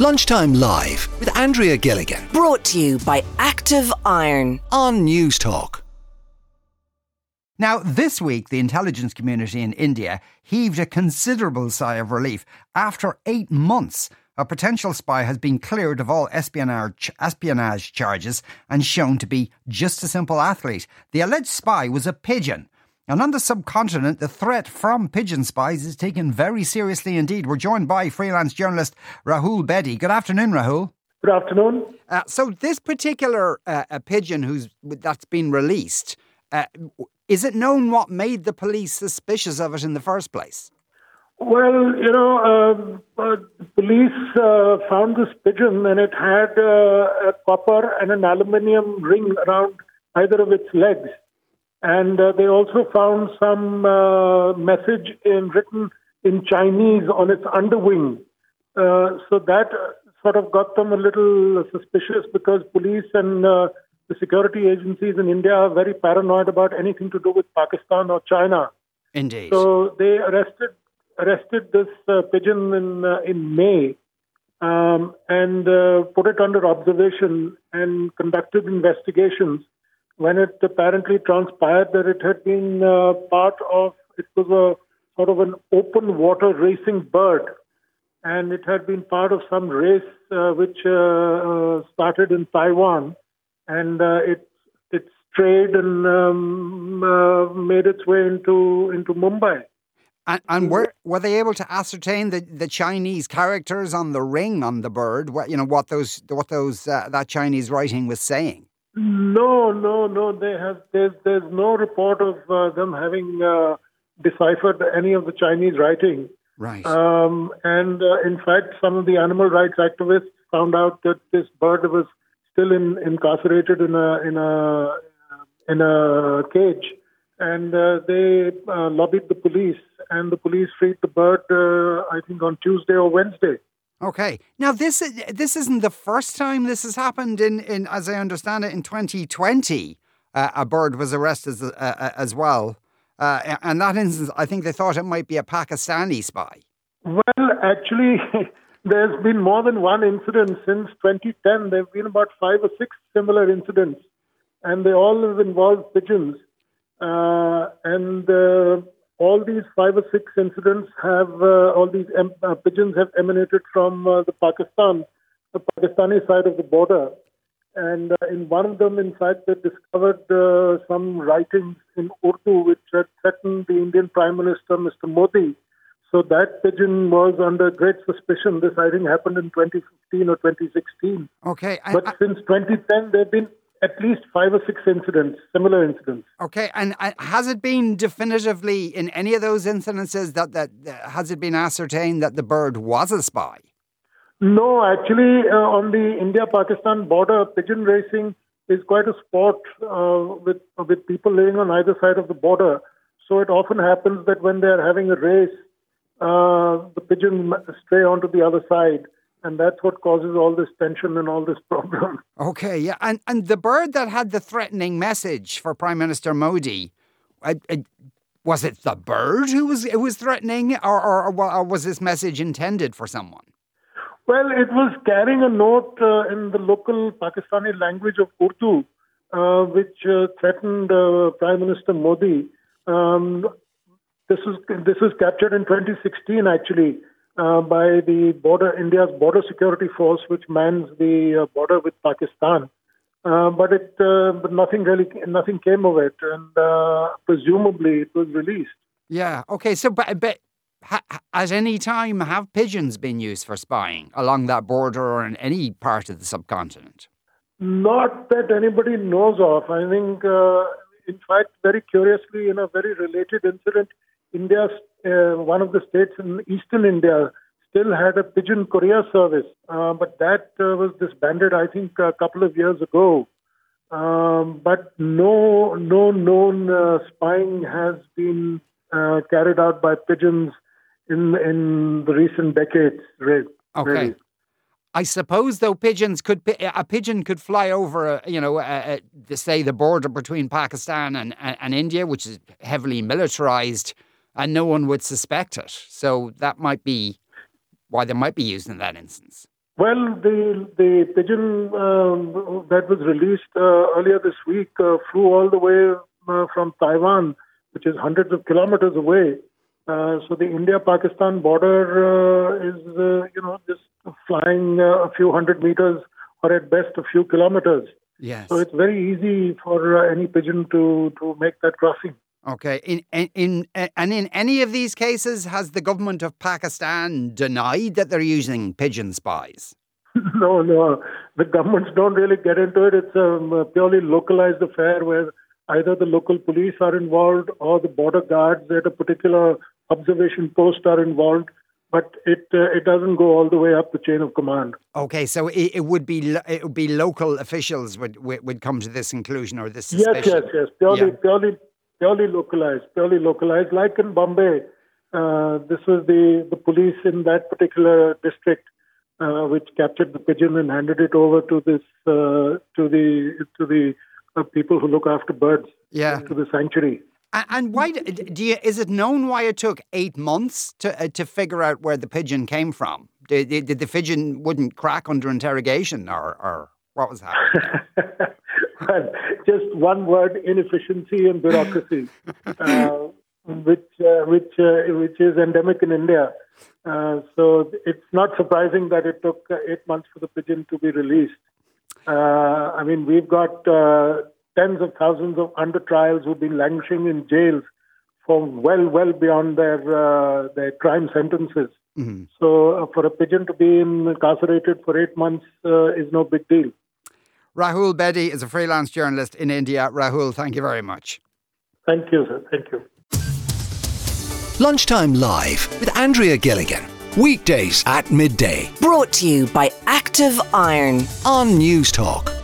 Lunchtime Live with Andrea Gilligan Brought to you by Active Iron. on Newstalk. Now, this week, the intelligence community in India heaved a considerable sigh of relief. After eight months, a potential spy has been cleared of all espionage, espionage charges and shown to be just a simple athlete. The alleged spy was a pigeon. And on the subcontinent, the threat from pigeon spies is taken very seriously indeed. We're joined by freelance journalist Rahul Bedi. Good afternoon, Rahul. Good afternoon. Uh, so, this particular uh, pigeon who's that's been released, uh, is it known what made the police suspicious of it in the first place? Well, you know, um, uh, police uh, found this pigeon and it had uh, a copper and an aluminium ring around either of its legs. And uh, they also found some uh, message in written in Chinese on its underwing. Uh, so that sort of got them a little suspicious because police and uh, the security agencies in India are very paranoid about anything to do with Pakistan or China. Indeed. So they arrested arrested this uh, pigeon in uh, in May um, and uh, put it under observation and conducted investigations. When it apparently transpired that it had been uh, part of it was a sort of an open water racing bird, and it had been part of some race uh, which uh, uh, started in Taiwan, and uh, it it strayed and um, uh, made its way into into Mumbai. and and were were they able to ascertain the, the Chinese characters on the ring on the bird? What you know what those what those that Chinese writing was saying? No, no, no. They have. There's there's no report of uh, them having uh, deciphered any of the Chinese writing. Right. Um, and uh, in fact, some of the animal rights activists found out that this bird was still in, incarcerated in a in a in a cage, and uh, they uh, lobbied the police, and the police freed the bird. Uh, I think on Tuesday or Wednesday. Okay. Now this is this isn't the first time this has happened. In, in as I understand it, in 2020, uh, a bird was arrested as, uh, as well. Uh, and that instance, I think they thought it might be a Pakistani spy. Well, actually, there's been more than one incident since 2010. There have been about five or six similar incidents, and they all have involved pigeons. Uh, and uh, all these five or six incidents have, uh, all these em- uh, pigeons have emanated from uh, the Pakistan, the Pakistani side of the border. And uh, in one of them, in fact, they discovered uh, some writings in Urdu which had threatened the Indian Prime Minister, Mr. Modi. So that pigeon was under great suspicion. This, I think, happened in 2015 or 2016. Okay. And, But since 2010, there have been at least five or six incidents, similar incidents. okay. And uh, has it been definitively in any of those incidences that that uh, has it been ascertained that the bird was a spy? No, actually, uh, on the India-Pakistan border, pigeon racing is quite a sport uh, with with people living on either side of the border. So it often happens that when they are having a race, uh, the pigeon stray onto the other side, and that's what causes all this tension and all this problem. Okay, yeah, and and the bird that had the threatening message for Prime Minister Modi, uh, uh, was it the bird who was who was threatening, or, or, or was this message intended for someone? Well, it was carrying a note uh, in the local Pakistani language of Urdu, uh, which uh, threatened uh, Prime Minister Modi. Um, this was this was captured in 2016, actually, uh, by the border India's border security force, which mans the uh, border with Pakistan. Uh, but it, uh, but nothing really, nothing came of it, and uh, presumably it was released. Yeah. Okay. So, but, but ha, ha- at any time have pigeons been used for spying along that border or in any part of the subcontinent? Not that anybody knows of. I think, uh, in fact, very curiously, in a very related incident, India, uh, one of the states in eastern India, still had a pigeon courier service, uh, but that uh, was disbanded, I think, a couple of years ago. Um, but no, no known uh, spying has been uh, carried out by pigeons in in the recent decades. Really. Okay. I suppose though pigeons could a pigeon could fly over, uh, you know, uh, uh, say the border between Pakistan and, and, and India, which is heavily militarized, and no one would suspect it. So that might be why they might be used in that instance. Well, the the pigeon um, that was released uh, earlier this week uh, flew all the way uh, from Taiwan, which is hundreds of kilometers away. Uh, so the India-Pakistan border uh, is, uh, you know, just flying a few hundred meters or at best a few kilometers. Yes. So it's very easy for any pigeon to to make that crossing. Okay. In, in, in and in any of these cases, has the government of Pakistan denied that they're using pigeon spies? no, no. The governments don't really get into it. It's a purely localized affair where either the local police are involved or the border guards at a particular observation post are involved. But it uh, it doesn't go all the way up the chain of command. Okay, so it, it would be it would be local officials would, would, would come to this conclusion or this suspicion. Yes, yes, yes. Purely, yeah. purely purely localized, purely localized. Like in Bombay, uh, this was the, the police in that particular district uh, which captured the pigeon and handed it over to this uh, to the to the uh, people who look after birds. Yeah. To the sanctuary. And, and why do you? Is it known why it took eight months to uh, to figure out where the pigeon came from? Did, did the pigeon wouldn't crack under interrogation, or or what was happening? well, just one word: inefficiency and bureaucracy, uh, which uh, which uh, which is endemic in India. Uh, so it's not surprising that it took uh, eight months for the pigeon to be released. Uh, I mean, we've got tens of thousands of under trials who've been languishing in jails for well, well beyond their their crime sentences. Mm-hmm. So, for a pigeon to be incarcerated for eight months is no big deal. Rahul Bedi is a freelance journalist in India. Rahul, thank you very much. Thank you, sir. Thank you. Lunchtime Live with Andrea Gilligan. Weekdays at midday. Brought to you by Active Iron on Newstalk.